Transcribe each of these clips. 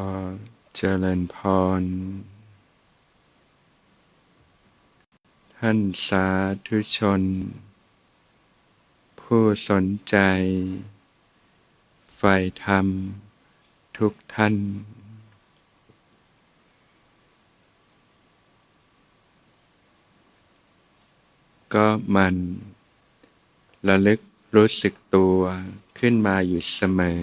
อเจริญพร ท่านสาธุชน ผู้สนใจใฝ่ธรรมทุกท่านก็มันระลึกรู้สึกตัวขึ้นมาอยู่เสมอ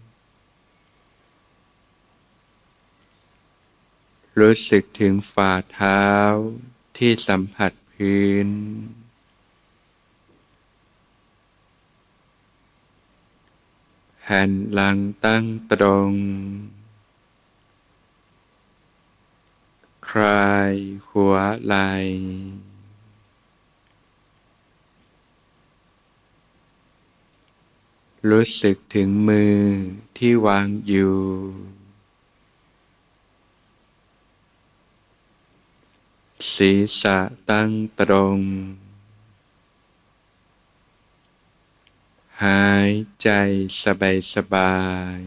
รู้สึกถึงฝ่าเท้าที่สัมผัสพื้น แผ่นหลังตั้งตรง คลายหัวไหลรู้สึกถึงมือที่วางอยู่ ศีรษะตั้งตรง หายใจสบายสบาย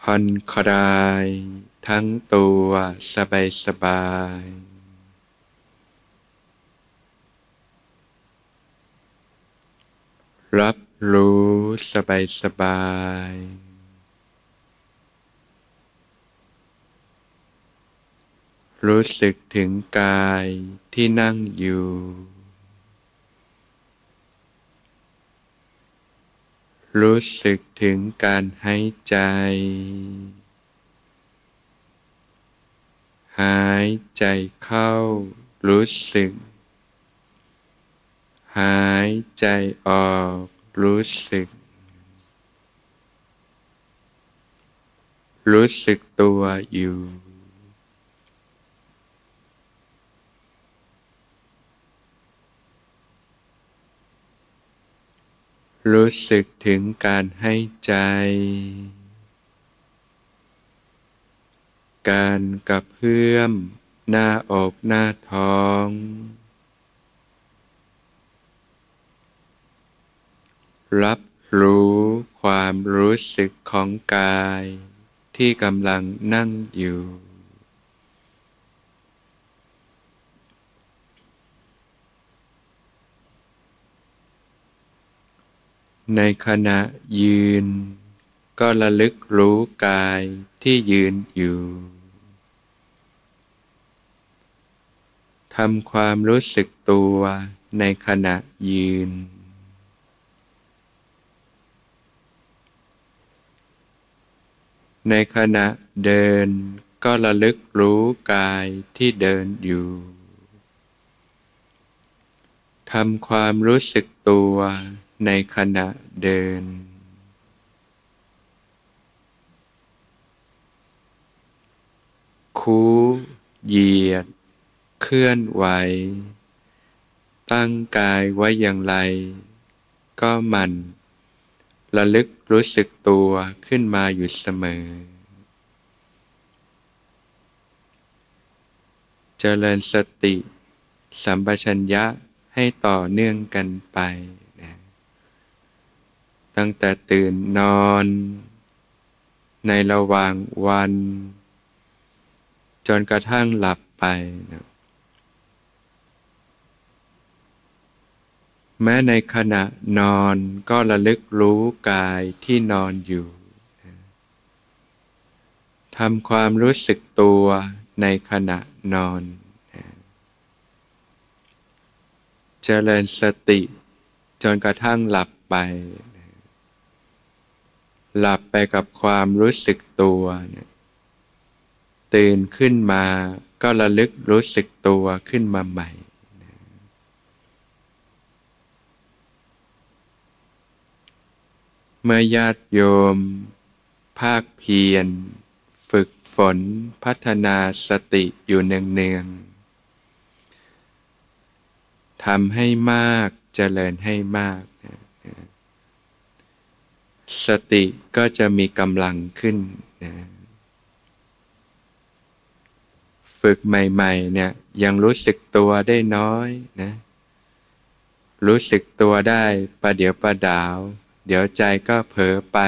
ผ่อนคลายทั้งตัวสบายสบายรับรู้สบายสบาย รู้สึกถึงกายที่นั่งอยู่ รู้สึกถึงการหายใจ หายใจเข้า รู้สึก หายใจออก รู้สึก รู้สึกตัวอยู่ รู้สึกถึงการให้ใจ การกระเพื่อม หน้าอกหน้าท้อง รับรู้ความรู้สึกของกายที่กำลังนั่งอยู่ ในขณะยืน ก็ระลึกรู้กายที่ยืนอยู่ทำความรู้สึกตัวในขณะยืน ในขณะเดินก็ระลึกรู้กายที่เดินอยู่ทำความรู้สึกตัว ในขณะเดิน คูเหยียด เคลื่อนไหว ตั้งกายไว้อย่างไร ก็มัน ระลึกรู้สึกตัวขึ้นมาอยู่เสมอ เจริญสติ สัมปชัญญะให้ต่อเนื่องกันไป ตั้งแต่ตื่นนอน ในระหว่างวัน จนกระทั่งหลับไปนะแม้ในขณะนอนก็ระลึกรู้กายที่นอนอยู่ทำความรู้สึกตัวในขณะนอน เจริญสติจนกระทั่งหลับไป หลับไปกับความรู้สึกตัวตื่นขึ้นมาก็ระลึกรู้สึกตัวขึ้นมาใหม่ เมื่อญาติโยม ภาคเพียร ฝึกฝนพัฒนาสติอยู่เนืองๆทำให้มากเจริญให้มาก สติก็จะมีกำลังขึ้นนะฝึกใหม่ ๆ เนี่ยยังรู้สึกตัวได้น้อยนะ รู้สึกตัวได้ประเดี๋ยวประดาว เดี๋ยวใจก็เผลอไป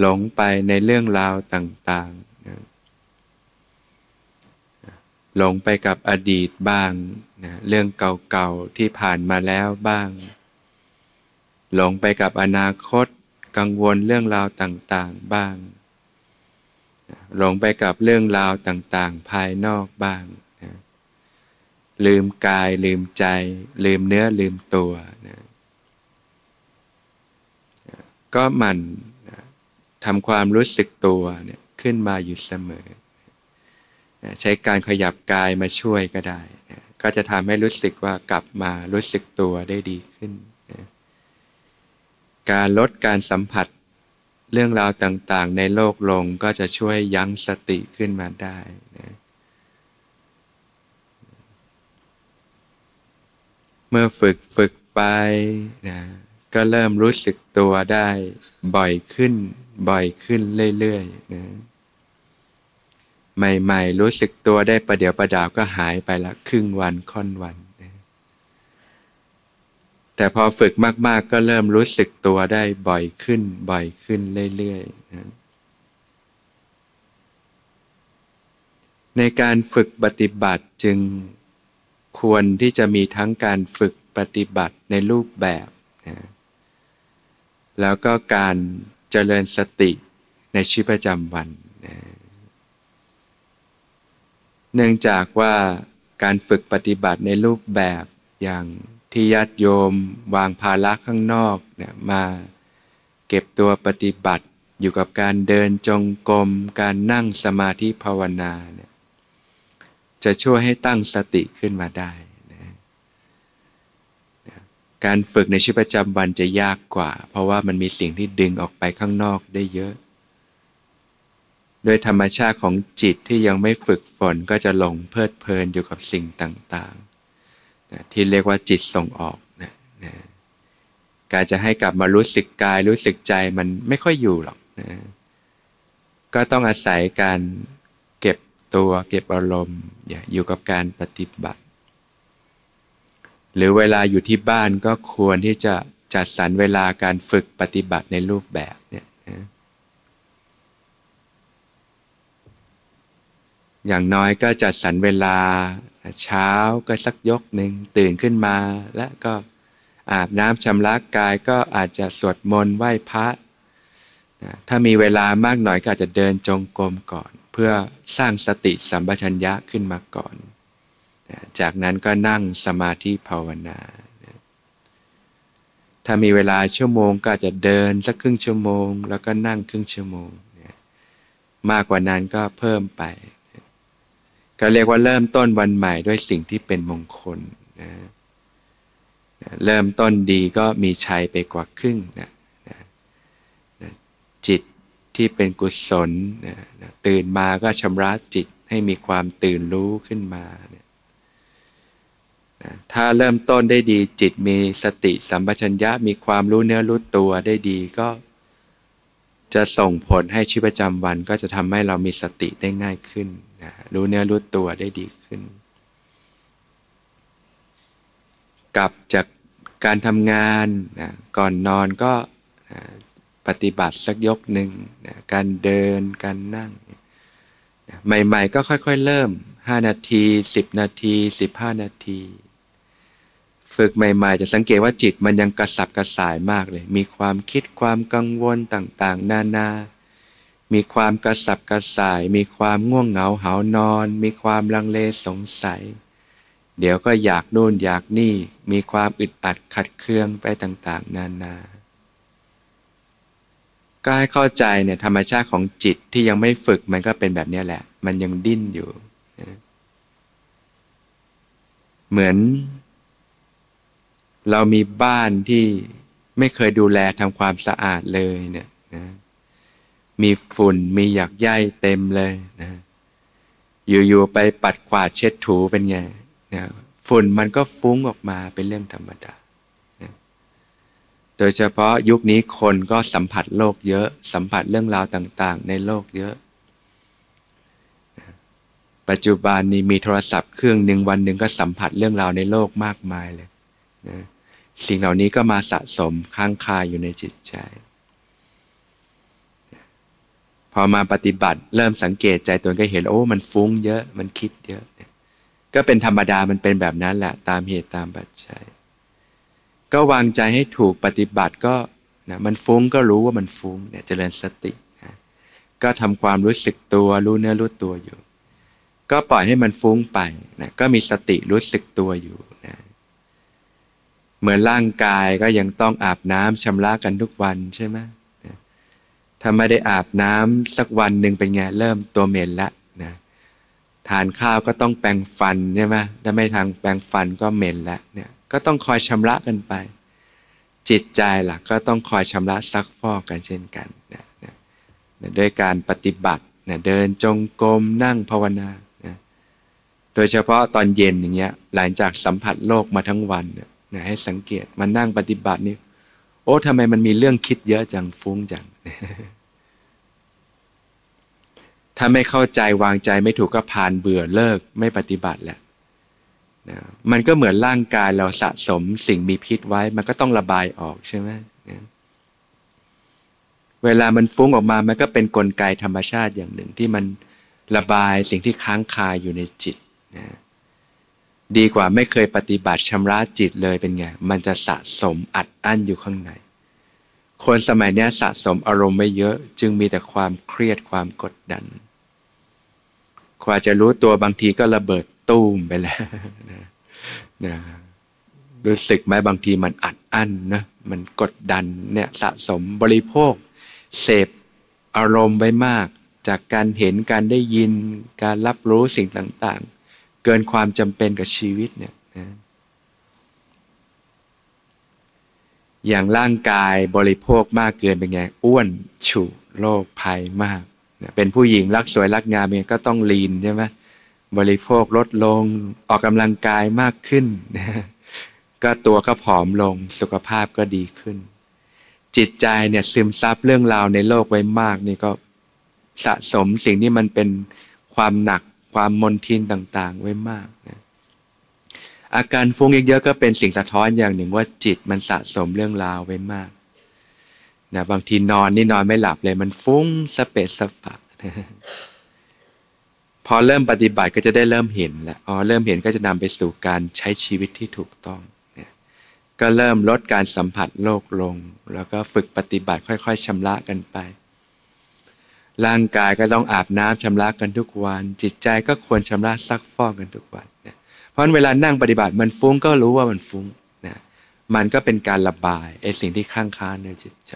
หลงไปในเรื่องราวต่างๆนะหลงไปกับอดีตบ้างนะเรื่องเก่าๆที่ผ่านมาแล้วบ้าง หลงไปกับอนาคต กังวลเรื่องราวต่างๆบ้าง หลงไปกับเรื่องราวต่างๆ ภายนอกบ้างนะลืมกายลืมใจ ลืมเนื้อลืมตัวนะก็มันนะทำความรู้สึกตัวเนี่ยขึ้นมาอยู่เสมอนะใช้การขยับกายมาช่วยก็ได้นะก็จะทำให้รู้สึกว่ากลับมารู้สึกตัวได้ดีขึ้น การลดการสัมผัส เรื่องราวต่างๆ ในโลกลงก็จะช่วยยั้งสติขึ้นมาได้นะเมื่อฝึกฝึกไปนะก็เริ่มรู้สึกตัวได้บ่อยขึ้น บ่อยขึ้นเรื่อยๆนะใหม่ ๆ รู้สึกตัวได้ประเดี๋ยวประดาวก็หายไปละครึ่งวันค่อนวัน แต่พอฝึกมาก ๆ ก็เริ่มรู้สึกตัวได้บ่อยขึ้น บ่อยขึ้นเรื่อยๆนะในการฝึกปฏิบัติจึงควรที่จะมีทั้งการฝึกปฏิบัติในรูปแบบนะแล้วก็การเจริญสติในชีวิตประจำวันนะเนื่องจากว่าการฝึกปฏิบัติในรูปแบบอย่าง ที่ญาติโยมวางภาระข้างนอกเนี่ยมาเก็บตัวปฏิบัติอยู่กับการเดินจงกรมการนั่งสมาธิภาวนาเนี่ยจะช่วยให้ตั้งสติขึ้นมาได้นะการฝึกในชีวิตประจำวันจะยากกว่า เพราะว่ามันมีสิ่งที่ดึงออกไปข้างนอกได้เยอะ โดยธรรมชาติของจิตที่ยังไม่ฝึกฝนก็จะหลงเพลิดเพลินอยู่กับสิ่งต่าง ที่เรียกว่าจิตส่งออกนะนะการจะให้กลับมารู้สึกกายรู้สึกใจมันไม่ค่อยอยู่หรอกนะก็ต้องอาศัยการเก็บตัวเก็บอารมณ์อยู่กับการปฏิบัติ หรือเวลาอยู่ที่บ้านก็ควรที่จะจัดสรรเวลาการฝึกปฏิบัติในรูปแบบเนี่ยนะอย่างน้อยก็จัดสรรเวลา เช้าก็สักยกหนึ่งตื่นขึ้นมา และก็อาบน้ำชำระกายก็อาจจะสวดมนต์ไหว้พระถ้ามีเวลามากหน่อยก็อาจจะเดินจงกรมก่อน เพื่อสร้างสติสัมปชัญญะขึ้นมาก่อน จากนั้นก็นั่งสมาธิภาวนา ถ้ามีเวลาชั่วโมงก็อาจจะเดินสักครึ่งชั่วโมง แล้วก็นั่งครึ่งชั่วโมง มากกว่านั้นก็เพิ่มไป ก็เรียกว่าเริ่มต้นวันใหม่ด้วยสิ่งที่เป็นมงคลนะเริ่มต้นดีก็มีชัยไปกว่าครึ่งนะนะนะจิตที่เป็นกุศลนะนะตื่นมาก็ชำระจิตให้มีความตื่นรู้ขึ้นมานะนะถ้าเริ่มต้นได้ดีจิตมีสติสัมปชัญญะมีความรู้เนื้อรู้ตัวได้ดีก็ จะส่งผลให้ชีวิตประจำวันก็จะทำให้เรามีสติได้ง่ายขึ้น รู้เนื้อรู้ตัวได้ดีขึ้น กลับจากการทำงานนะก่อนนอนก็ปฏิบัติสักยกหนึ่งนะการเดินการนั่งนะใหม่ๆก็ค่อยๆเริ่ม 5 นาที 10 นาที 15 นาที ฝึกใหม่ๆ จะสังเกตว่าจิตมันยังกระสับกระส่ายมากเลย มีความคิดความกังวลต่างๆ นานานา มีความกระสับกระส่าย มีความง่วงเหงาหานอน มีความลังเลสงสัย เดี๋ยวก็อยากนู่นอยากนี่ มีความอึดอัดขัดเคืองไปต่างๆ นานา ก็ให้เข้าใจเนี่ยธรรมชาติของจิตที่ยังไม่ฝึกมันก็เป็นแบบนี้แหละ มันยังดิ้นอยู่ เหมือน เรามีบ้านที่ไม่เคยดูแลทำความสะอาดเลยเนี่ยนะ มีฝุ่นมีหยักใยเต็มเลยนะอยู่ๆไปปัดกวาดเช็ดถูเป็นไงนะฝุ่นมันก็ฟุ้งออกมาเป็นเรื่องธรรมดานะโดยเฉพาะยุคนี้คนก็สัมผัสโลกเยอะ สัมผัสเรื่องราวต่าง ๆ ในโลกเยอะปัจจุบันนี้มีโทรศัพท์เครื่องหนึ่งวันหนึ่งก็สัมผัสเรื่องราวในโลกมากมายเลยนะสิ่งเหล่านี้ก็มาสะสมค้างคาอยู่ในจิตใจ พอมาปฏิบัติ เริ่มสังเกตใจตัวก็เห็นโอ้ มันฟุ้งเยอะมันคิดเยอะ ก็เป็นธรรมดามันเป็นแบบนั้นแหละตามเหตุตามปัจจัย ก็วางใจให้ถูกปฏิบัติก็นะมันฟุ้งก็รู้ว่ามันฟุ้งเนี่ยเจริญสตินะก็ทำความรู้สึกตัวรู้เนื้อรู้ตัวอยู่ ก็ปล่อยให้มันฟุ้งไปนะก็มีสติรู้สึกตัวอยู่นะเหมือนร่างกายก็ยังต้องอาบน้ำชำระกันทุกวันใช่ไหม ถ้าไม่ได้อาบน้ำสักวันหนึ่งเป็นไงเริ่มตัวเหม็นละนะทานข้าวก็ต้องแปรงฟันใช่ไหมถ้าไม่ทางแปรงฟันก็เหม็นละเนี่ยก็ต้องคอยชำระกันไป จิตใจล่ะก็ต้องคอยชำระซักฟอกกันเช่นกันนะนะด้วยการปฏิบัตินะเดินจงกรมนั่งภาวนาโดยเฉพาะตอนเย็นอย่างเงี้ยหลังจากสัมผัสโลกมาทั้งวันเนี่ยนะให้สังเกตมานั่งปฏิบัตินี่โอ้ทำไมมันมีเรื่องคิดเยอะจังฟุ้งจัง ถ้าไม่เข้าใจวางใจไม่ถูกก็พานเบื่อเลิกไม่ปฏิบัติแหละนะมันก็เหมือนร่างกายเราสะสมสิ่งมีพิษไว้ มันก็ต้องระบายออกใช่ไหมนะเวลามันฟุ้งออกมา มันก็เป็นนกลไกธรรมชาติอย่างหนึ่งที่มันระบายสิ่งที่ค้างคาอยู่ในจิตนะดีกว่าไม่เคยปฏิบัติชำระจิตเลยเป็นไง มันจะสะสมอัดอั้นอยู่ข้างใน คนสมัยนี้สะสมอารมณ์ไม่เยอะ จึงมีแต่ความเครียดความกดดันกว่าจะรู้ตัวบางทีก็ระเบิดตู้มไปแล้วนะนะรู้สึกไหมบางทีมันอัดอั้นนะมันกดดันเนี่ยสะสมบริโภค เสพอารมณ์ไว้มาก จากการเห็นการได้ยินการรับรู้สิ่งต่าง ๆ เกินความจำเป็นกับชีวิตเนี่ยนะ อย่างร่างกายบริโภคมากเกินเป็นไงอ้วนฉุโรคภัยมาก เป็นผู้หญิงรักสวยรักงามเองก็ต้องลีนใช่ไหมบริโภคลดลงออกกำลังกายมากขึ้น ก็ตัวก็ผอมลงสุขภาพก็ดีขึ้น จิตใจเนี่ยซึมซับเรื่องราวในโลกไว้มากนี่ก็สะสมสิ่งที่มันเป็นความหนักความมนทินต่างๆ ไว้มากนะ อาการฟุ้งเยอะๆก็เป็นสิ่งสะท้อนอย่างหนึ่งว่าจิตมันสะสมเรื่องราวไว้มากนะบางทีนอนนี่นอนไม่หลับเลยมันฟุ้งสเปสสปะพอเริ่มปฏิบัติก็จะได้เริ่มเห็นแหล้วอ๋อเริ่มเห็นก็จะนำไปสู่การใช้ชีวิตที่ถูกต้องนะก็เริ่มลดการสัมผัสโลกลง แล้วก็ฝึกปฏิบัติค่อย ๆชำระกันไป ร่างกายก็ต้องอาบน้ำชำระกันทุกวัน จิตใจก็ควรชำระซักฟอกกันทุกวันนะ เพราะเวลานั่งปฏิบัติมันฟุ้งก็รู้ว่ามันฟุ้งนะมันก็เป็นการระบายไอ้สิ่งที่ข้างค้างในจิตใจ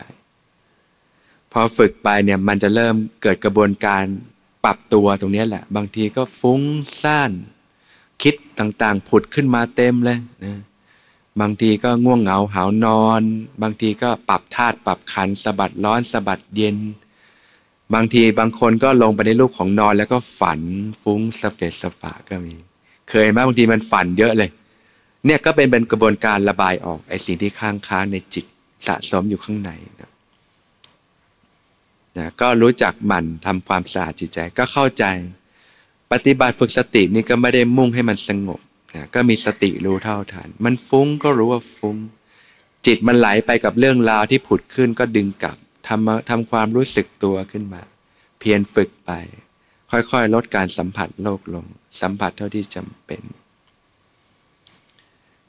พอฝึกไปเนี่ยมันจะเริ่มเกิดกระบวนการปรับตัวตรงนี้แหละ บางทีก็ฟุ้งซ่านคิดต่างๆ ผุดขึ้นมาเต็มเลยนะบางทีก็ง่วงเหงาหานอน บางทีก็ปรับธาตุปรับขันสะบัดร้อนสะบัดเย็น บางทีบางคนก็ลงไปในรูปของนอนแล้วก็ฝันฟุ้งสเปสสปะก็มี เคยไหมบางทีมันฝันเยอะเลย เนี่ยก็เป็นเป็นกระบวนการระบายออกไอ้สิ่งที่ค้างค้างในจิตสะสมอยู่ข้างในนะนะก็รู้จักหมั่นทำความสะอาดจิตใจก็เข้าใจ ปฏิบัติฝึกสตินี่ก็ไม่ได้มุ่งให้มันสงบนะก็มีสติรู้เท่าทันมันฟุ้งก็รู้ว่าฟุ้ง จิตมันไหลไปกับเรื่องราวที่ผุดขึ้นก็ดึงกลับทำทำความรู้สึกตัวขึ้นมา เพียรฝึกไป ค่อยๆ ลดการสัมผัสโลกลง สัมผัสเท่าที่จำเป็น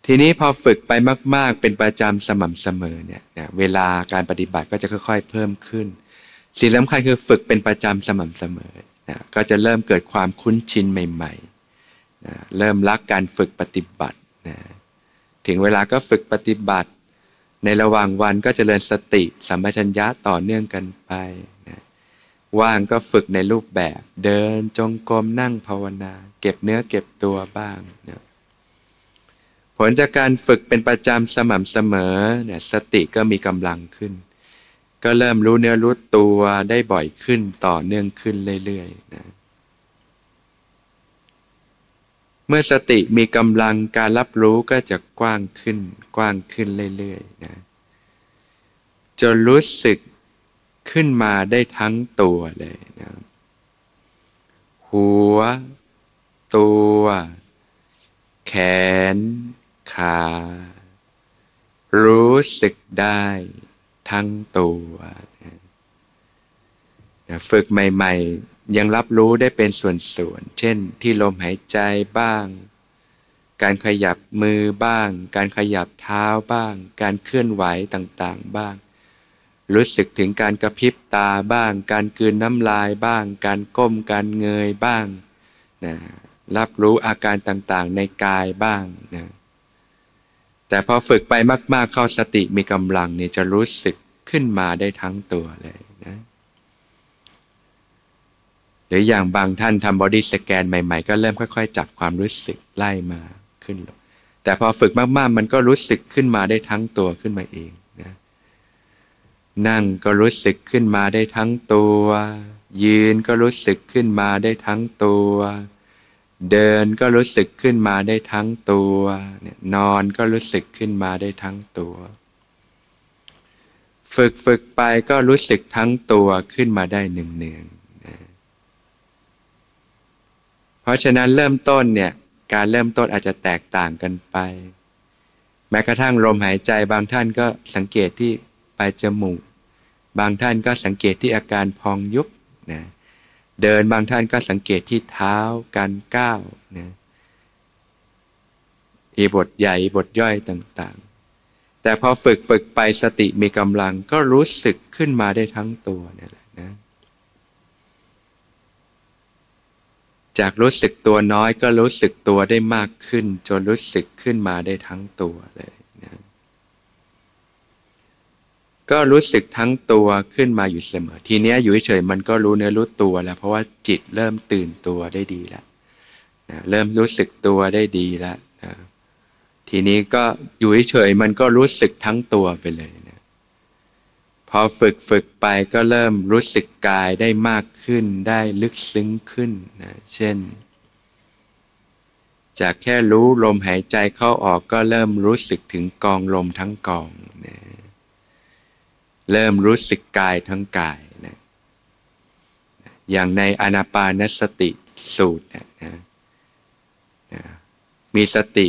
ทีนี้พอฝึกไปมาก ๆ เป็นประจำสม่ำเสมอเนี่ยเวลาการปฏิบัติก็จะค่อย ๆ เพิ่มขึ้น สิ่งสำคัญคือฝึกเป็นประจำสม่ำเสมอนะก็จะเริ่มเกิดความคุ้นชินใหม่ๆนะเริ่มรักการฝึกปฏิบัตินะถึงเวลาก็ฝึกปฏิบัติ ในระหว่างวันก็จเจริญสติสัมปชัญญะต่อเนื่องกันไป ว่างก็ฝึกในรูปแบบ เดินจงกรมนั่งภาวนา เก็บเนื้อเก็บตัวบ้างนะผลจากการฝึกเป็นประจำสม่ำเสมอเนี่ยสติก็มีกำลังขึ้น ก็เริ่มรู้เนื้อรู้ตัวได้บ่อยขึ้นต่อเนื่องขึ้นเรื่อยๆนะเมื่อสติมีกำลังการรับรู้ก็จะกว้างขึ้น กว้างขึ้นเรื่อยๆนะจนรู้สึก ขึ้นมาได้ทั้งตัวเลยนะหัว ตัว แขน ขา รู้สึกได้ทั้งตัวนะฝึกใหม่ ๆ ยังรับรู้ได้เป็นส่วนๆ เช่นที่ลมหายใจบ้าง การขยับมือบ้าง การขยับเท้าบ้าง การเคลื่อนไหวต่างๆ บ้าง รู้สึกถึงการกระพริบตาบ้าง การกืนน้ำลายบ้าง การก้มการเงยบ้างนะรับรู้อาการต่างๆ ในกายบ้างนะแต่พอฝึกไปมาก ๆ เข้าสติมีกำลังเนี่ยจะรู้สึกขึ้นมาได้ทั้งตัวเลยนะหรืออย่างบางท่านทำบอดี้สแกนใหม่ ๆ ก็เริ่มค่อย ๆ จับความรู้สึกไล่มาขึ้นลงแต่พอฝึกมาก ๆ มันก็รู้สึกขึ้นมาได้ทั้งตัวขึ้นมาเอง นั่งก็รู้สึกขึ้นมาได้ทั้งตัว ยืนก็รู้สึกขึ้นมาได้ทั้งตัว เดินก็รู้สึกขึ้นมาได้ทั้งตัวเนี่ยนอนก็รู้สึกขึ้นมาได้ทั้งตัว ฝึกฝึกไปก็รู้สึกทั้งตัวขึ้นมาได้หนึ่งเนืองนะเพราะฉะนั้นเริ่มต้นเนี่ยการเริ่มต้นอาจจะแตกต่างกันไป แม้กระทั่งลมหายใจบางท่านก็สังเกตที่ ปลายจมูก บางท่านก็สังเกตที่อาการพองยุบนะเดินบางท่านก็สังเกตที่เท้าการก้าวนะอีบทใหญ่บทย่อยต่างๆ แต่พอฝึกฝึกไปสติมีกำลังก็รู้สึกขึ้นมาได้ทั้งตัวนี่แหละนะจากรู้สึกตัวน้อยก็รู้สึกตัวได้มากขึ้น จนรู้สึกขึ้นมาได้ทั้งตัวเลย ก็รู้สึกทั้งตัวขึ้นมาอยู่เสมอ ทีนี้อยู่เฉยมันก็รู้เนื้อรู้ตัวแล้ว เพราะว่าจิตเริ่มตื่นตัวได้ดีแล้วนะเริ่มรู้สึกตัวได้ดีแล้วนะทีนี้ก็อยู่เฉยมันก็รู้สึกทั้งตัวไปเลยนะพอฝึกฝึกไปก็เริ่มรู้สึกกายได้มากขึ้นได้ลึกซึ้งขึ้นนะเช่น จากแค่รู้ลมหายใจเข้าออกก็เริ่มรู้สึกถึงกองลมทั้งกองนะ เริ่มรู้สึกกายทั้งกายนะอย่างในอนาปานสติสูตรนะนะนะมีสติ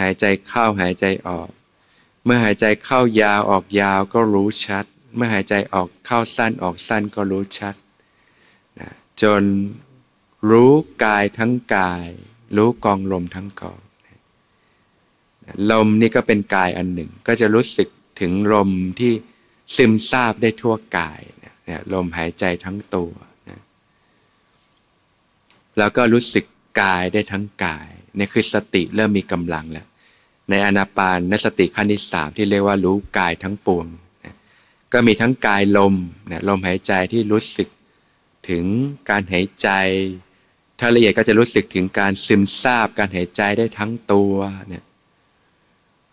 หายใจเข้าหายใจออก เมื่อหายใจเข้ายาวออกยาวก็รู้ชัด เมื่อหายใจออกเข้าสั้นออกสั้นก็รู้ชัดนะจนรู้กายทั้งกาย รู้กองลมทั้งกองลมนี่ก็เป็นกายอันหนึ่ง ก็จะรู้สึก ถึงลมที่ซึมซาบได้ทั่วกายเนี่ยลมหายใจทั้งตัวนะแล้วก็รู้สึกกายได้ทั้งกายเนี่ยคือสติเริ่มมีกำลังแล้ว ในอนาปานนสติขั้นที่สามที่เรียกว่ารู้กายทั้งปวงนะก็มีทั้งกายลมนะลมหายใจที่รู้สึกถึงการหายใจถ้าละเอียดก็จะรู้สึกถึงการซึมซาบการหายใจได้ทั้งตัวเนี่ย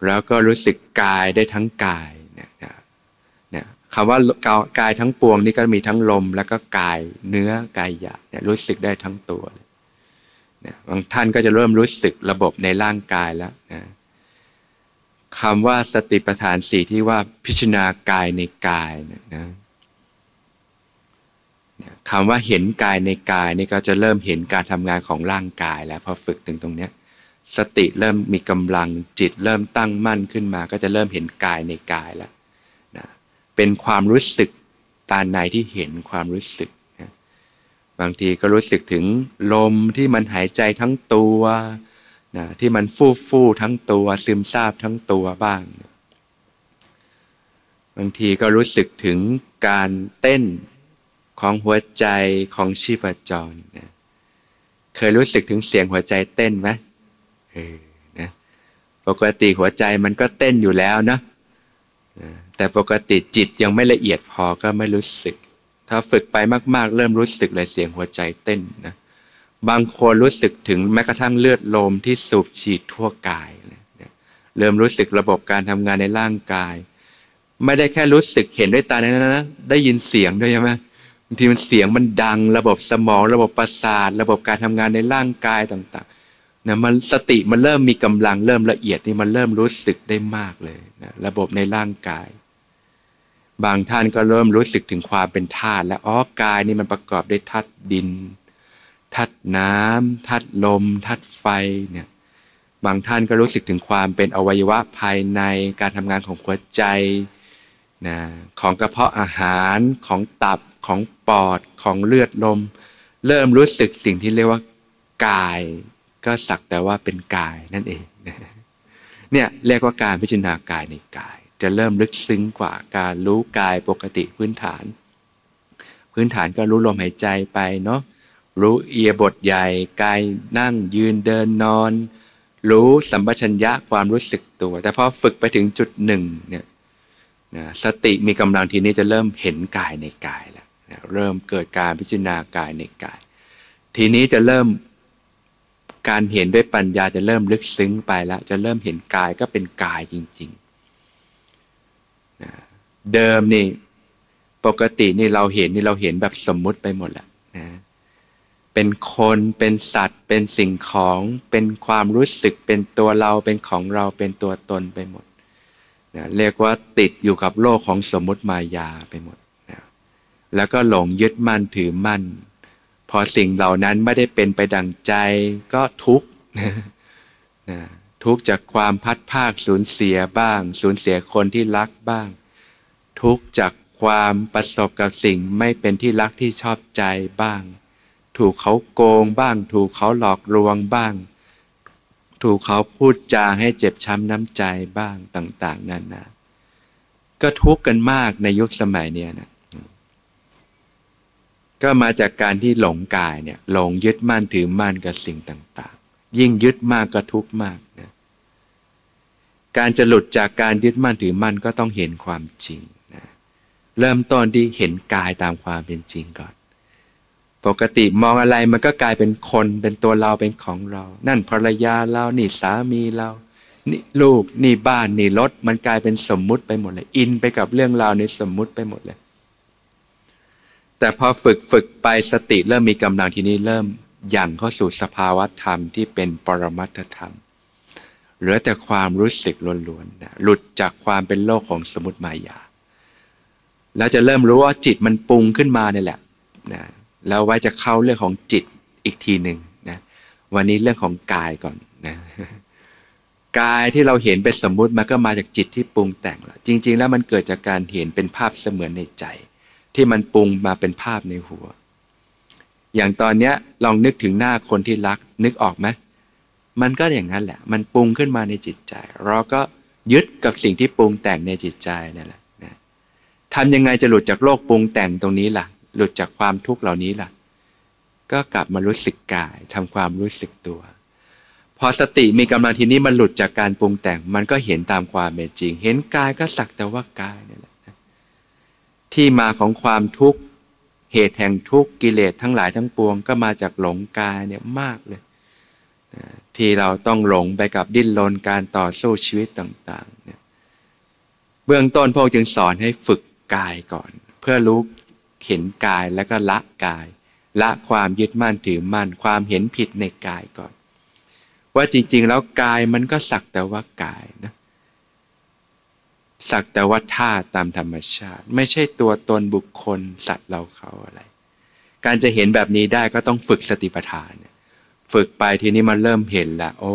แล้วก็รู้สึกกายได้ทั้งกายเนี่ยเนี่ยคำว่ากายทั้งปวงนี่ก็มีทั้งลม แล้วก็กายเนื้อกายหยาบเนี่ยรู้สึกได้ทั้งตัวเนี่ยบางท่านก็จะเริ่มรู้สึกระบบในร่างกายแล้วนะคำว่าสติปัฏฐานสี่ที่ว่าพิจารณากายในกายเนี่ยนะคำว่าเห็นกายในกายนี่ก็จะเริ่มเห็นการทำงานของร่างกายแล้วพอฝึกถึงตรงเนี้ย สติเริ่มมีกำลังจิตเริ่มตั้งมั่นขึ้นมา ก็จะเริ่มเห็นกายในกายแล้วนะเป็นความรู้สึกตาในที่เห็นความรู้สึกนะบางทีก็รู้สึกถึงลมที่มันหายใจทั้งตัวนะที่มันฟู่ฟู่ทั้งตัว ซึมซาบทั้งตัวบ้างนะบางทีก็รู้สึกถึงการเต้นของหัวใจของชีพจรนะเคยรู้สึกถึงเสียงหัวใจเต้นไหม เออนะปกติหัวใจมันก็เต้นอยู่แล้วนะแต่ปกติจิตยังไม่ละเอียดพอก็ไม่รู้สึก ถ้าฝึกไปมาก ๆ เริ่มรู้สึกเลยเสียงหัวใจเต้นนะบางคนรู้สึกถึงแม้กระทั่งเลือดลมที่สูบฉีดทั่วกายเริ่มรู้สึกระบบการทำงานในร่างกาย ไม่ได้แค่รู้สึกเห็นด้วยตาเนั้นนะได้ยินเสียงด้วยใช่ไหมบางทีมันเสียงมันดัง ระบบสมอง ระบบประสาท ระบบการทำงานในร่างกายต่าง ๆ นะมันสติมันเริ่มมีกำลังเริ่มละเอียดนี่มันเริ่มรู้สึกได้มากเลยนะระบบในร่างกาย บางท่านก็เริ่มรู้สึกถึงความเป็นธาตุและอ๋อกายนี่มันประกอบด้วยธาตุดินธาตุน้ำธาตุลมธาตุไฟเนี่ยบางท่านก็รู้สึกถึงความเป็นอวัยวะภายในการทำงานของหัวใจนะของกระเพาะอาหารของตับของปอดของเลือดลม เริ่มรู้สึกสิ่งที่เรียกว่ากาย ก็สักแต่ว่าเป็นกายนั่นเองเนี่ยเรียกว่าการพิจารณากายในกาย จะเริ่มลึกซึ้งกว่าการรู้กายปกติพื้นฐาน พื้นฐานก็รู้ลมหายใจไปเนาะรู้เอียบทใหญ่กายนั่งยืนเดินนอน รู้สัมปชัญญะความรู้สึกตัว แต่พอฝึกไปถึงจุดหนึ่งเนี่ยนะสติมีกำลังทีนี้จะเริ่มเห็นกายในกายแล้วนะเริ่มเกิดการพิจารณากายในกาย ทีนี้จะเริ่ม การเห็นด้วยปัญญาจะเริ่มลึกซึ้งไปแล้วจะเริ่มเห็นกายก็เป็นกายจริงๆนะเดิมนี่ปกตินี่เราเห็นนี่เราเห็นแบบสมมุติไปหมดแหล้วนะเป็นคนเป็นสัตว์ เป็นสิ่งของ เป็นความรู้สึกเป็นตัวเราเป็นของเราเป็นตัวตนไปหมดนะเรียกว่าติดอยู่กับโลกของสมมุติมายาไปหมดนะแล้วก็หลงยึดมั่นถือมั่น พอสิ่งเหล่านั้นไม่ได้เป็นไปดังใจก็ทุกข์นะทุกข์จากความพัดภาคสูญเสียบ้าง สูญเสียคนที่รักบ้าง ทุกข์จากความประสบกับสิ่งไม่เป็นที่รักที่ชอบใจบ้าง ถูกเขาโกงบ้าง ถูกเขาหลอกลวงบ้าง ถูกเขาพูดจาให้เจ็บช้ำน้ำใจบ้างต่าง ๆนั่นนะก็ทุกข์กันมากในยุคสมัยเนี้ยนะ ก็มาจากการที่หลงกายเนี่ยหลงยึดมั่นถือมั่นกับสิ่งต่าง ๆ ยิ่งยึดมากก็ทุกข์มากนะการจะหลุดจากการยึดมั่นถือมั่นก็ต้องเห็นความจริงนะเริ่มต้นที่เห็นกายตามความเป็นจริงก่อน ปกติมองอะไรมันก็กลายเป็นคนเป็นตัวเราเป็นของเรา นั่นภรรยาเรานี่สามีเรานี่ลูกนี่บ้านนี่รถมันกลายเป็นสมมุติไปหมดเลย อินไปกับเรื่องราวในสมมุติไปหมดเลย แต่พอฝึกฝึกไปสติเริ่มมีกำลังทีนี้เริ่มย่างเข้าสู่สภาวะธรรมที่เป็นปรมัตธรรม เหลือแต่ความรู้สึกล้วนๆนะหลุดจากความเป็นโลกของสมุติมายา แล้วจะเริ่มรู้ว่าจิตมันปรุงขึ้นมาเนี่ยแหละนะแล้วไว้จะเข้าเรื่องของจิตอีกทีหนึ่งนะวันนี้เรื่องของกายก่อนนะกายที่เราเห็นเป็นสมมุติมันก็มาจากจิตที่ปรุงแต่งละจริง ๆ แล้วมันเกิดจากการเห็นเป็นภาพเสมือนในใจ ที่มันปรุงมาเป็นภาพในหัว อย่างตอนเนี้ยลองนึกถึงหน้าคนที่รัก นึกออกไหมมันก็อย่างนั้นแหละ มันปรุงขึ้นมาในจิตใจ เราก็ยึดกับสิ่งที่ปรุงแต่งในจิตใจนั่นแหละนะทำยังไงจะหลุดจากโลกปรุงแต่งตรงนี้ล่ะ หลุดจากความทุกข์เหล่านี้ล่ะ ก็กลับมารู้สึกกายทำความรู้สึกตัว พอสติมีกำลังทีนี้มันหลุดจากการปรุงแต่ง มันก็เห็นตามความเป็นจริง เห็นกายก็สักแต่ว่ากายนี่แหละ ที่มาของความทุกข์เหตุแห่งทุกข์กิเลสทั้งหลายทั้งปวงก็มาจากหลงกายเนี่ยมากเลยที่เราต้องหลงไปกับดิ้นรนการต่อสู้ชีวิตต่างๆเนี่ยเบื้องต้นพระองค์จึงสอนให้ฝึกกายก่อน เพื่อรู้เห็นกายแล้วก็ละกาย ละความยึดมั่นถือมั่น ความเห็นผิดในกายก่อน ว่าจริงๆ แล้วกายมันก็สักแต่ว่ากายนะ สักแต่ว่าธาตุตามธรรมชาติ ไม่ใช่ตัวตนบุคคลสัตว์เราเขาอะไร การจะเห็นแบบนี้ได้ก็ต้องฝึกสติปัฏฐาน ฝึกไปทีนี้มันเริ่มเห็นละโอ้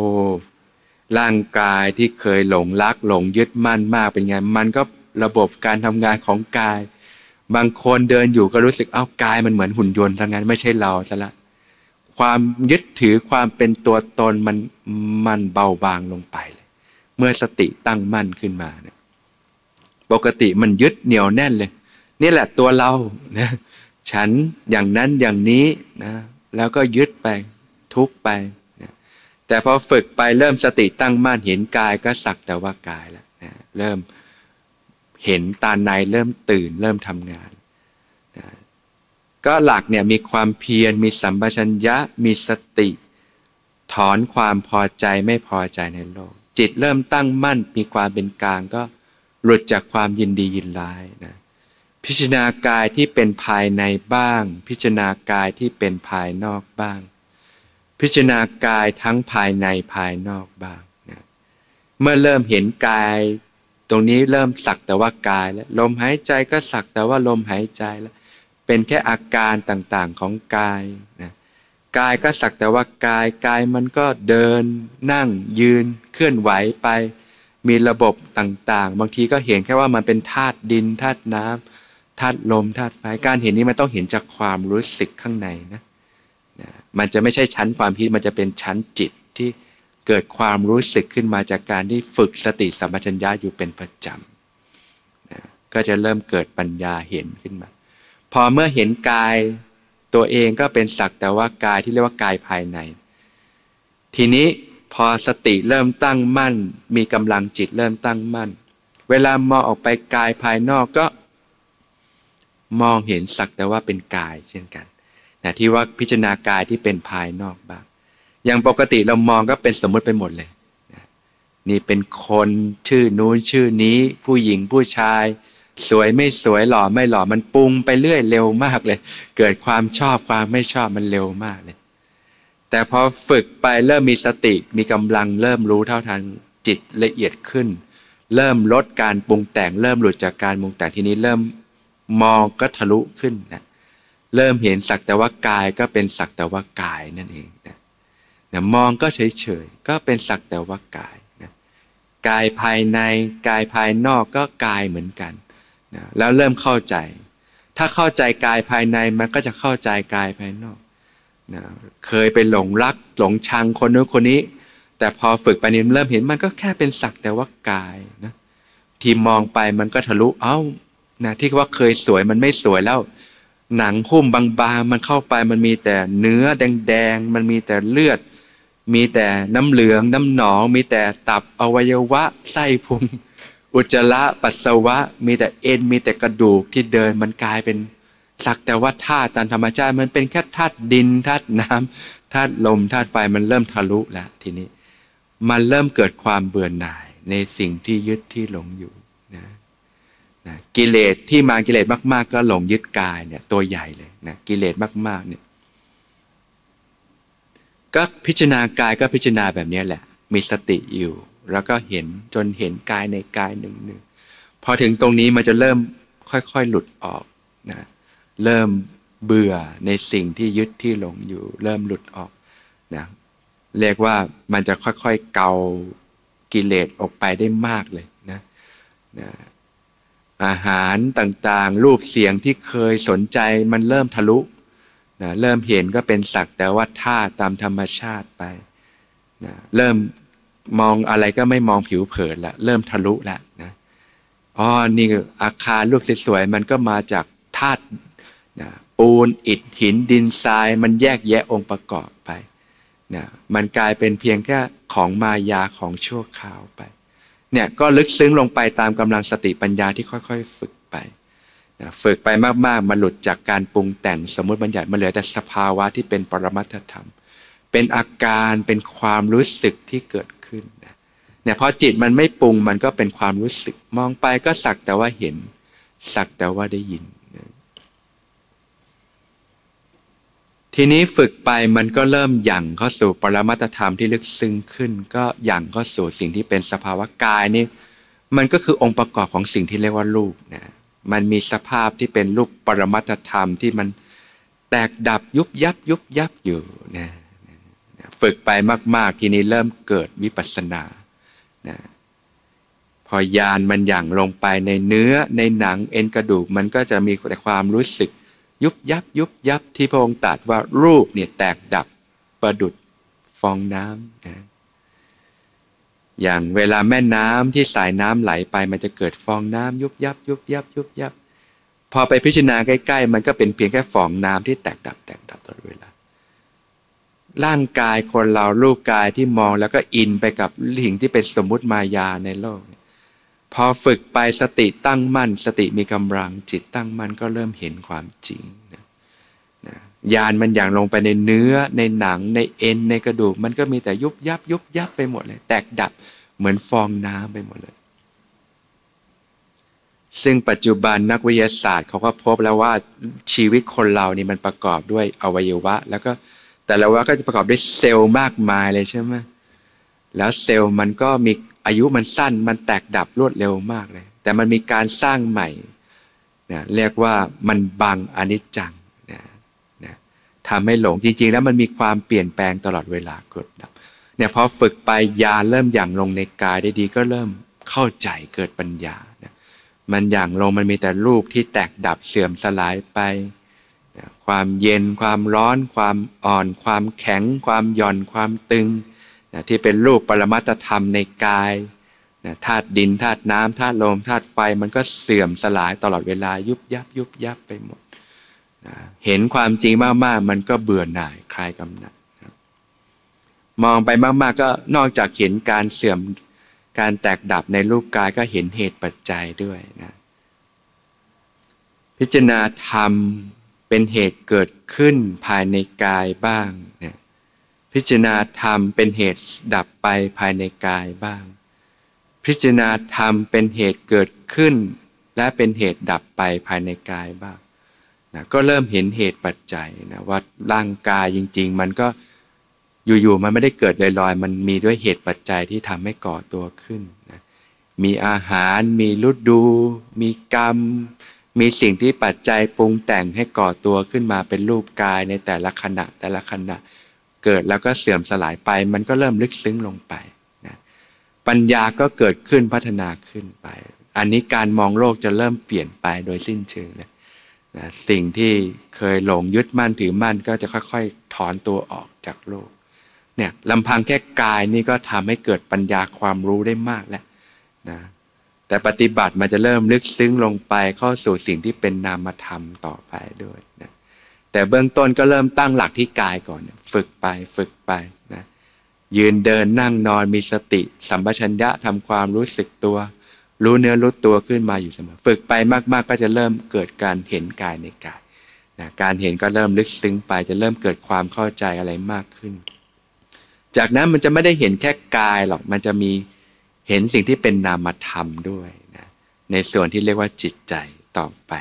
ร่างกายที่เคยหลงรักหลงยึดมั่นมากเป็นไง มันก็ระบบการทำงานของกาย บางคนเดินอยู่ก็รู้สึกเอ้ากายมันเหมือนหุ่นยนต์ทั้งนั้นไม่ใช่เราซะละความยึดถือความเป็นตัวตนมันมันเบาบางลงไปเลย เมื่อสติตั้งมั่นขึ้นมาเนี่ย ปกติมันยึดเหนียวแน่นเลย นี่แหละตัวเรานะฉันอย่างนั้นอย่างนี้นะแล้วก็ยึดไปทุกไปนะแต่พอฝึกไปเริ่มสติตั้งมั่นเห็นกายก็สักแต่ว่ากายแล้วนะเริ่มเห็นตาในเริ่มตื่นเริ่มทำงานนะก็หลักเนี่ยมีความเพียรมีสัมปชัญญะมีสติ ถอนความพอใจไม่พอใจในโลก จิตเริ่มตั้งมั่นมีความเป็นกลางก็ หลุดจากความยินดียินร้ายนะพิจารณากายที่เป็นภายในบ้าง พิจารณากายที่เป็นภายนอกบ้าง พิจารณากายทั้งภายในภายนอกบ้างนะเมื่อเริ่มเห็นกาย ตรงนี้เริ่มสักแต่ว่ากายแล้วลมหายใจก็สักแต่ว่าลมหายใจแล้ว เป็นแค่อาการต่างๆของกายนะกายก็สักแต่ว่ากายกายมันก็เดิน นั่งยืนเคลื่อนไหวไป มีระบบต่างๆ บางทีก็เห็นแค่ว่ามันเป็นธาตุดินธาตุน้ำธาตุลมธาตุไฟการเห็นนี้มันต้องเห็นจากความรู้สึกข้างในนะนะมันจะไม่ใช่ชั้นความคิดมันจะเป็นชั้นจิตที่เกิดความรู้สึกขึ้นมาจากการที่ฝึกสติสัมปชัญญะอยู่เป็นประจำนะก็จะเริ่มเกิดปัญญาเห็นขึ้นมา พอเมื่อเห็นกายตัวเองก็เป็นสักแต่ว่ากายที่เรียกว่ากายภายใน ทีนี้ พอสติเริ่มตั้งมั่น มีกำลังจิตเริ่มตั้งมั่น เวลามองออกไปกายภายนอกก็ มองเห็นสักแต่ว่าเป็นกายเช่นกันนะที่ว่าพิจารณากายที่เป็นภายนอกบ้างอย่างปกติเรามองก็เป็นสมมติไปหมดเลยนะนี่เป็นคนชื่อนู้นชื่อนี้ ผู้หญิงผู้ชาย สวยไม่สวยหล่อไม่หล่อมันปรุงไปเรื่อยเร็วมากเลย เกิดความชอบความไม่ชอบมันเร็วมากเลย แต่พอฝึกไปเริ่มมีสติมีกำลังเริ่มรู้เท่าทันจิตละเอียดขึ้น เริ่มลดการปรุงแต่ง เริ่มหลุดจากการปรุงแต่งทีนี้เริ่มมองก็ทะลุขึ้นนะเริ่มเห็นสักแต่ว่ากายก็เป็นสักแต่ว่ากายนั่นเองนะนะมองก็เฉยๆก็เป็นสักแต่ว่ากายนะกายภายในกายภายนอกก็กายเหมือนกันนะแล้วเริ่มเข้าใจ ถ้าเข้าใจกายภายในมันก็จะเข้าใจกายภายนอก นะเคยไปหลงรักหลงชังคนนู้นคนนี้ แต่พอฝึกไปนี่เริ่มเห็นมันก็แค่เป็นสักแต่ว่ากายนะทีมองไปมันก็ทะลุเอ้านะที่ว่าเคยสวยมันไม่สวยแล้ว หนังหุ้มบางๆมันเข้าไปมันมีแต่เนื้อแดงๆมันมีแต่เลือด มีแต่น้ำเหลืองน้ำหนอง มีแต่ตับอวัยวะไส้พุงอุจจาระปัสสาวะ มีแต่เอ็นมีแต่กระดูกที่เดินมันกลายเป็น สักแต่ว่าธาตุตามธรรมชาติมันเป็นแค่ธาตุดินธาตุน้ำธาตุลมธาตุไฟมันเริ่มทะลุแล้วทีนี้ มันเริ่มเกิดความเบื่อหน่ายในสิ่งที่ยึดที่หลงอยู่นะนะกิเลสที่มากิเลสมากๆ ก็หลงยึดกายเนี่ยตัวใหญ่เลยนะกิเลสมากๆเนี่ยก็พิจารณากายก็พิจารณาแบบนี้แหละ มีสติอยู่ แล้วก็เห็นจนเห็นกายในกายหนึ่งหนึ่งพอถึงตรงนี้มันจะเริ่มค่อยๆหลุดออกนะ เริ่มเบื่อในสิ่งที่ยึดที่หลงอยู่ เริ่มหลุดออกนะเรียกว่ามันจะค่อยๆเกากิเลสออกไปได้มากเลยนะนะอาหารต่างๆ รูปเสียงที่เคยสนใจมันเริ่มทะลุนะเริ่มเห็นก็เป็นสักแต่ว่าธาตุตามธรรมชาติไปนะเริ่มมองอะไรก็ไม่มองผิวเผินละเริ่มทะลุล้วนะอ๋อนี่อาคารรูปสวยๆมันก็มาจากธาตุ ปูนอิฐหินดินทราย มันแยกแยะองค์ประกอบไปนะมันกลายเป็นเพียงแค่ของมายาของชั่วคราวไปเนี่ยก็ลึกซึ้งลงไปตามกำลังสติปัญญาที่ค่อยๆ ฝึกไปนะฝึกไปมากๆมาหลุดจากการปรุงแต่งสมมติบัญญัติมาเหลือแต่สภาวะที่เป็นปรมัตถธรรม เป็นอาการเป็นความรู้สึกที่เกิดขึ้นนะเนี่ยพอจิตมันไม่ปรุงมันก็เป็นความรู้สึก มองไปก็สักแต่ว่าเห็น สักแต่ว่าได้ยินนะ ทีนี้ฝึกไปมันก็เริ่มหยั่งเข้าสู่ปรมัตธรรมที่ลึกซึ้งขึ้น ก็หยั่งเข้าสู่สิ่งที่เป็นสภาวะกายนี่มันก็คือองค์ประกอบของสิ่งที่เรียกว่ารูปนะมันมีสภาพที่เป็นรูปปรมัตธรรมที่มันแตกดับยุบยับยุบยับอยู่นะฝึกไปมาก ๆ ทีนี้เริ่มเกิดวิปัสสนานะพอยานมันหยั่งลงไปในเนื้อในหนังเอ็นกระดูกมันก็จะมีแต่ความรู้สึก ยุบยับยุบยับที่พระองค์ตรัสว่ารูปเนี่ยแตกดับประดุดฟองน้ำนะอย่างเวลาแม่น้ำที่สายน้ำไหลไปมันจะเกิดฟองน้ำยุบยับ ยุบยับ ยุบยับ พอไปพิจารณาใกล้ ๆ มันก็เป็นเพียงแค่ฟองน้ำที่แตกดับ แตกดับตลอดเวลา ร่างกายคนเรารูปกายที่มองแล้วก็อินไปกับสิ่งที่เป็นสมมุติมายาในโลก พอฝึกไปสติตั้งมั่น สติมีกำลังจิตตั้งมั่นก็เริ่มเห็นความจริงนะนะยานมันอย่างลงไปในเนื้อในหนังในเอ็นในกระดูก มันก็มีแต่ยุบยับยุบยับไปหมดเลย แตกดับเหมือนฟองน้ำไปหมดเลย ซึ่งปัจจุบันนักวิทยาศาสตร์เขาก็พบแล้วว่าชีวิตคนเรานี่มันประกอบด้วยอวัยวะ แล้วก็แต่ละวะก็จะประกอบด้วยเซลล์มากมายเลยใช่ไหมแล้วเซลล์มันก็มี อายุมันสั้นมันแตกดับรวดเร็วมากเลย แต่มันมีการสร้างใหม่นะเรียกว่ามันบังอนิจจังนะนะทำให้หลงจริง ๆ แล้วมันมีความเปลี่ยนแปลงตลอดเวลาเกิดดับเนี่ยพอฝึกไปยาเริ่มอย่างลงในกายได้ดีก็เริ่มเข้าใจเกิดปัญญานะมันอย่างลงมันมีแต่รูปที่แตกดับเสื่อมสลายไปนะความเย็นความร้อน ความอ่อน ความแข็ง ความหย่อนความตึง นะที่เป็นรูปปรมัตธรรมในกายนะธาตุดินธาตุน้ำธาตุลมธาตุไฟมันก็เสื่อมสลายตลอดเวลายุบยับยุบยับไปหมดนะเห็นความจริงมากๆ มันก็เบื่อหน่ายคลายกำหนัดนะมองไปมากๆก็นอกจากเห็นการเสื่อมการแตกดับในรูปกายก็เห็นเหตุปัจจัยด้วยนะพิจารณาธรรมเป็นเหตุเกิดขึ้นภายในกายบ้างนะ พิจารณาธรรมเป็นเหตุดับไปภายในกายบ้าง พิจารณาธรรมเป็นเหตุเกิดขึ้น และเป็นเหตุดับไปภายในกายบ้างนะก็เริ่มเห็นเหตุปัจจัยนะว่าร่างกายจริง ๆ มันก็อยู่ๆมันไม่ได้เกิดลอยๆ มันมีด้วยเหตุปัจจัยที่ทำให้ก่อตัวขึ้นนะมีอาหาร มีฤดูมีกรรม มีสิ่งที่ปัจจัยปรุงแต่งให้ก่อตัวขึ้นมาเป็นรูปกายในแต่ละขณะแต่ละขณะ เกิดแล้วก็เสื่อมสลายไป มันก็เริ่มลึกซึ้งลงไปนะปัญญาก็เกิดขึ้นพัฒนาขึ้นไป อันนี้การมองโลกจะเริ่มเปลี่ยนไปโดยสิ้นเชิงนะนะสิ่งที่เคยหลงยึดมั่นถือมั่นก็จะค่อยๆ ถอนตัวออกจากโลกเนี่ยลำพังแค่กายนี่ก็ทำให้เกิดปัญญาความรู้ได้มากแล้วนะแต่ปฏิบัติมันจะเริ่มลึกซึ้งลงไปเข้าสู่สิ่งที่เป็นนามธรรมต่อไปด้วยนะ แต่เบื้องต้นก็เริ่มตั้งหลักที่กายก่อน ฝึกไปฝึกไปนะยืนเดินนั่งนอนมีสติ สัมปชัญญะทำความรู้สึกตัว รู้เนื้อรู้ตัวขึ้นมาอยู่เสมอ ฝึกไปมากๆก็จะเริ่มเกิดการเห็นกายในกายนะการเห็นก็เริ่มลึกซึ้งไปจะเริ่มเกิดความเข้าใจอะไรมากขึ้น จากนั้นมันจะไม่ได้เห็นแค่กายหรอกมันจะมีเห็นสิ่งที่เป็นนามธรรมด้วยนะในส่วนที่เรียกว่าจิตใจต่อไป